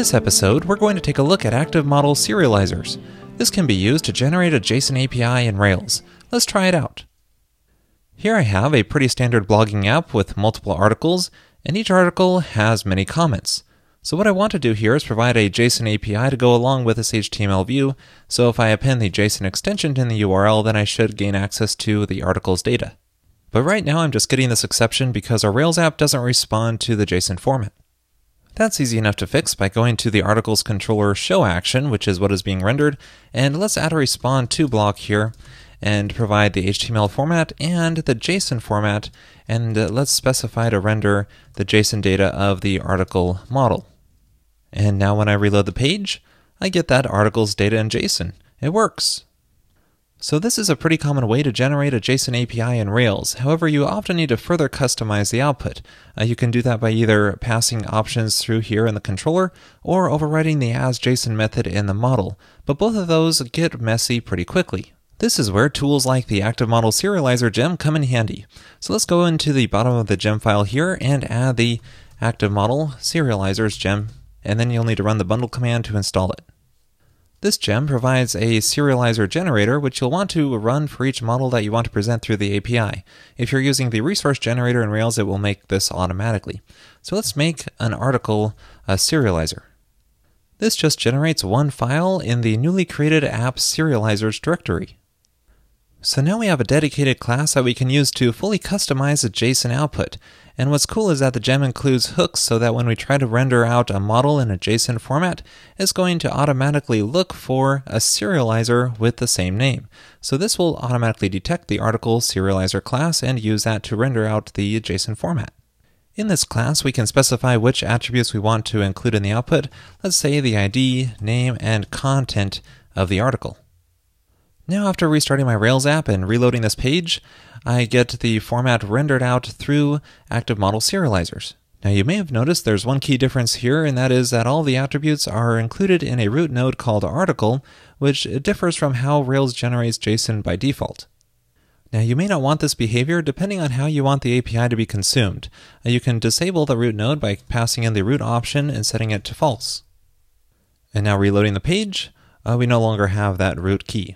this episode, we're going to take a look at active model serializers. This can be used to generate a JSON API in Rails. Let's try it out. Here I have a pretty standard blogging app with multiple articles, and each article has many comments. So what I want to do here is provide a JSON API to go along with this HTML view, so if I append the JSON extension in the URL, then I should gain access to the article's data. But right now I'm just getting this exception because our Rails app doesn't respond to the JSON format. That's easy enough to fix by going to the articles controller show action, which is what is being rendered, and let's add a respond to block here and provide the HTML format and the JSON format, and uh, let's specify to render the JSON data of the article model. And now when I reload the page, I get that article's data in JSON. It works. So this is a pretty common way to generate a JSON API in Rails. However, you often need to further customize the output. Uh, you can do that by either passing options through here in the controller or overriding the asJSON method in the model, but both of those get messy pretty quickly. This is where tools like the Active Model Serializer gem come in handy. So let's go into the bottom of the gem file here and add the Active Model Serializers gem, and then you'll need to run the bundle command to install it. This gem provides a serializer generator, which you'll want to run for each model that you want to present through the API. If you're using the resource generator in Rails, it will make this automatically. So let's make an article a serializer. This just generates one file in the newly created app serializers directory. So now we have a dedicated class that we can use to fully customize the JSON output. And what's cool is that the gem includes hooks so that when we try to render out a model in a JSON format, it's going to automatically look for a serializer with the same name. So this will automatically detect the article serializer class and use that to render out the JSON format. In this class, we can specify which attributes we want to include in the output, let's say the ID, name, and content of the article. Now after restarting my Rails app and reloading this page, I get the format rendered out through active model serializers. Now you may have noticed there's one key difference here, and that is that all the attributes are included in a root node called article, which differs from how Rails generates JSON by default. Now you may not want this behavior depending on how you want the API to be consumed. You can disable the root node by passing in the root option and setting it to false. And now reloading the page, uh, we no longer have that root key.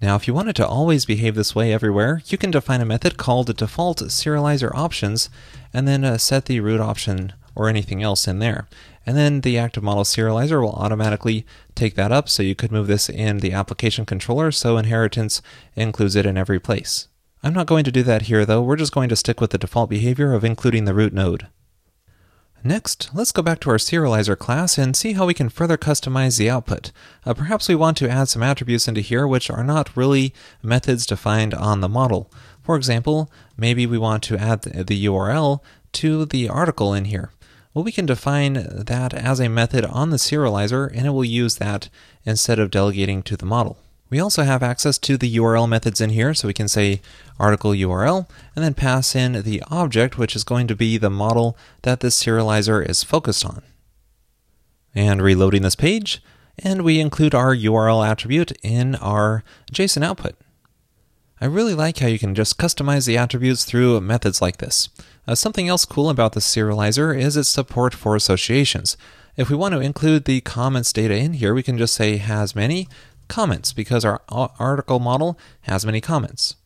Now, if you want it to always behave this way everywhere, you can define a method called default serializer options and then uh, set the root option or anything else in there. And then the active model serializer will automatically take that up, so you could move this in the application controller so inheritance includes it in every place. I'm not going to do that here though, we're just going to stick with the default behavior of including the root node. Next, let's go back to our serializer class and see how we can further customize the output. Uh, perhaps we want to add some attributes into here which are not really methods defined on the model. For example, maybe we want to add the URL to the article in here. Well, we can define that as a method on the serializer and it will use that instead of delegating to the model. We also have access to the URL methods in here, so we can say article URL and then pass in the object, which is going to be the model that this serializer is focused on. And reloading this page, and we include our URL attribute in our JSON output. I really like how you can just customize the attributes through methods like this. Uh, something else cool about the serializer is its support for associations. If we want to include the comments data in here, we can just say has many, comments because our article model has many comments.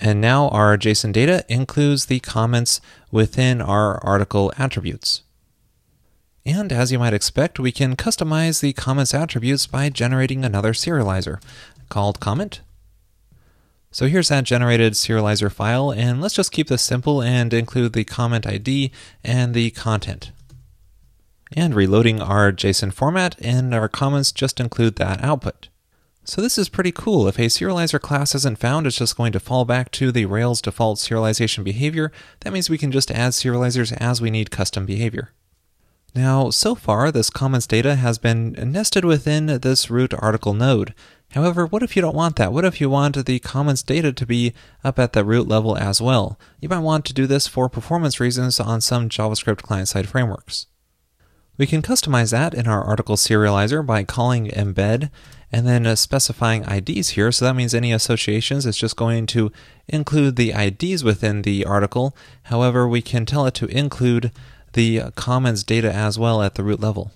And now our JSON data includes the comments within our article attributes. And as you might expect, we can customize the comments attributes by generating another serializer called comment. So here's that generated serializer file, and let's just keep this simple and include the comment ID and the content and reloading our JSON format, and our comments just include that output. So this is pretty cool. If a serializer class isn't found, it's just going to fall back to the Rails default serialization behavior. That means we can just add serializers as we need custom behavior. Now, so far, this comments data has been nested within this root article node. However, what if you don't want that? What if you want the comments data to be up at the root level as well? You might want to do this for performance reasons on some JavaScript client-side frameworks. We can customize that in our article serializer by calling embed and then uh, specifying IDs here. So that means any associations is just going to include the IDs within the article. However, we can tell it to include the comments data as well at the root level.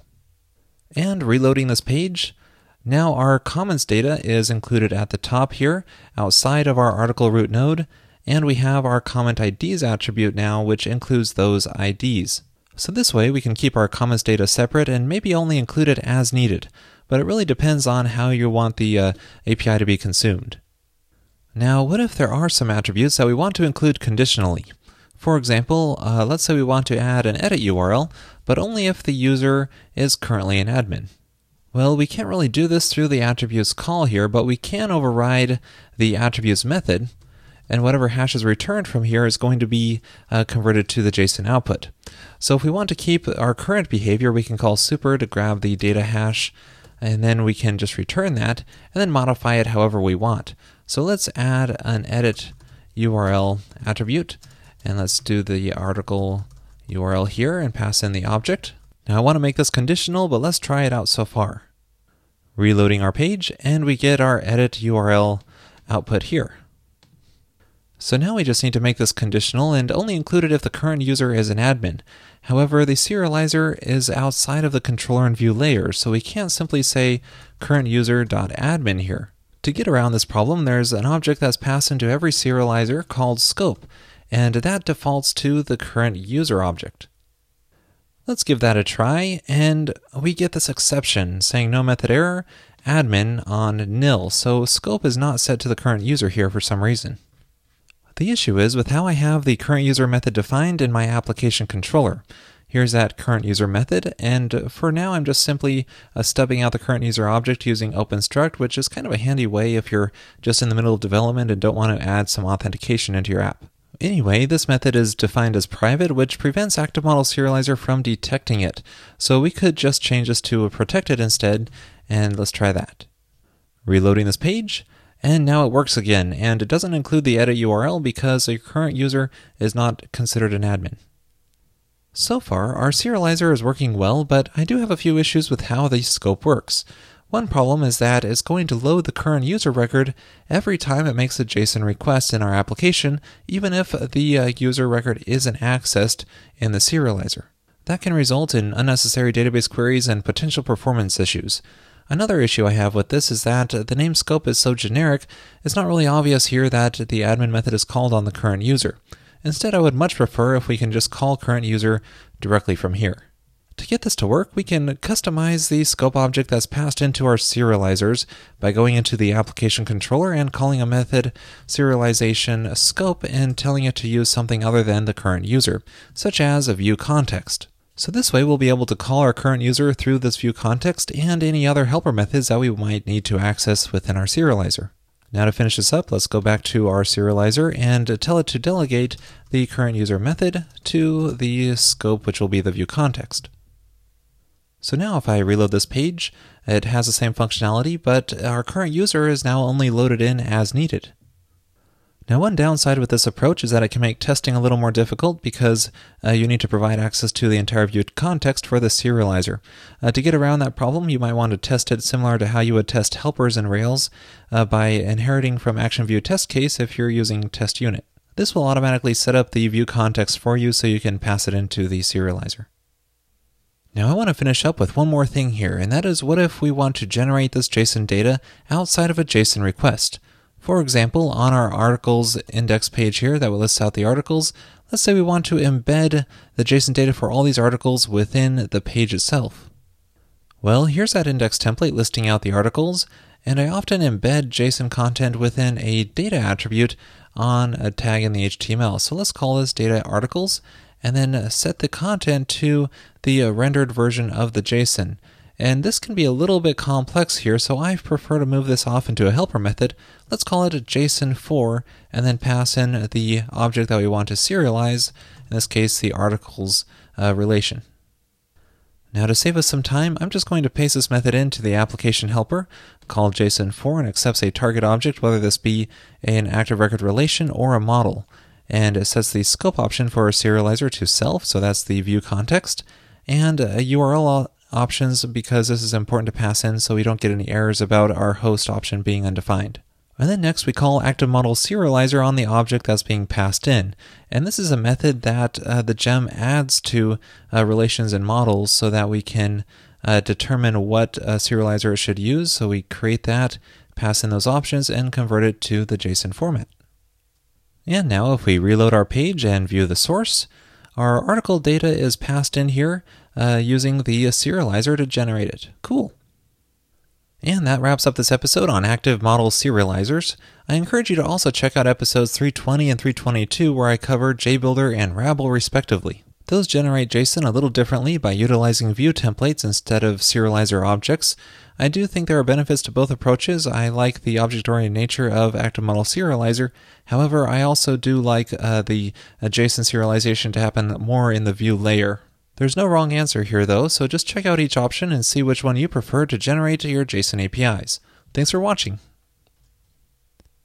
And reloading this page, now our comments data is included at the top here, outside of our article root node, and we have our comment IDs attribute now, which includes those IDs. So this way we can keep our comments data separate and maybe only include it as needed, but it really depends on how you want the uh, API to be consumed. Now, what if there are some attributes that we want to include conditionally? For example, uh, let's say we want to add an edit URL, but only if the user is currently an admin. Well, we can't really do this through the attributes call here, but we can override the attributes method, and whatever hash is returned from here is going to be uh, converted to the JSON output. So if we want to keep our current behavior, we can call super to grab the data hash, and then we can just return that, and then modify it however we want. So let's add an edit URL attribute, and let's do the article URL here and pass in the object. Now I want to make this conditional, but let's try it out so far. Reloading our page, and we get our edit URL output here. So now we just need to make this conditional and only include it if the current user is an admin. However, the serializer is outside of the controller and view layer, so we can't simply say current user.admin here. To get around this problem, there's an object that's passed into every serializer called scope, and that defaults to the current user object. Let's give that a try, and we get this exception saying no method error, admin on nil, so scope is not set to the current user here for some reason. The issue is with how I have the current user method defined in my application controller. Here's that current user method, and for now I'm just simply uh, stubbing out the current user object using OpenStruct, which is kind of a handy way if you're just in the middle of development and don't want to add some authentication into your app. Anyway, this method is defined as private, which prevents Active Model Serializer from detecting it. So we could just change this to a protected instead, and let's try that. Reloading this page, and now it works again, and it doesn't include the edit URL because your current user is not considered an admin. So far, our serializer is working well, but I do have a few issues with how the scope works. One problem is that it's going to load the current user record every time it makes a JSON request in our application, even if the uh, user record isn't accessed in the serializer. That can result in unnecessary database queries and potential performance issues. Another issue I have with this is that the name scope is so generic, it's not really obvious here that the admin method is called on the current user. Instead, I would much prefer if we can just call current user directly from here. To get this to work, we can customize the scope object that's passed into our serializers by going into the application controller and calling a method serialization scope and telling it to use something other than the current user, such as a view context. So this way we'll be able to call our current user through this view context and any other helper methods that we might need to access within our serializer. Now to finish this up, let's go back to our serializer and tell it to delegate the current user method to the scope, which will be the view context. So now if I reload this page, it has the same functionality, but our current user is now only loaded in as needed. Now, one downside with this approach is that it can make testing a little more difficult because uh, you need to provide access to the entire view context for the serializer. Uh, to get around that problem, you might want to test it similar to how you would test helpers in Rails uh, by inheriting from ActionView test case if you're using test unit. This will automatically set up the view context for you so you can pass it into the serializer. Now I want to finish up with one more thing here, and that is what if we want to generate this JSON data outside of a JSON request? For example, on our articles index page here that will list out the articles, let's say we want to embed the JSON data for all these articles within the page itself. Well, here's that index template listing out the articles, and I often embed JSON content within a data attribute on a tag in the HTML. So let's call this data articles, and then set the content to the rendered version of the JSON. And this can be a little bit complex here, so I prefer to move this off into a helper method. Let's call it a JSON4 and then pass in the object that we want to serialize, in this case the articles uh, relation. Now to save us some time, I'm just going to paste this method into the application helper, call JSON4 and accepts a target object, whether this be an active record relation or a model. And it sets the scope option for a serializer to self, so that's the view context, and a URL options because this is important to pass in so we don't get any errors about our host option being undefined. And then next we call active model serializer on the object that's being passed in. And this is a method that uh, the gem adds to uh, relations and models so that we can uh, determine what uh, serializer it should use. So we create that, pass in those options, and convert it to the JSON format. And now if we reload our page and view the source, our article data is passed in here uh, using the serializer to generate it. Cool. And that wraps up this episode on active model serializers. I encourage you to also check out episodes 320 and 322 where I cover JBuilder and RABL respectively. Those generate JSON a little differently by utilizing view templates instead of serializer objects. I do think there are benefits to both approaches. I like the object-oriented nature of Active Model Serializer. However, I also do like uh, the uh, JSON serialization to happen more in the view layer. There's no wrong answer here though, so just check out each option and see which one you prefer to generate your JSON APIs. Thanks for watching.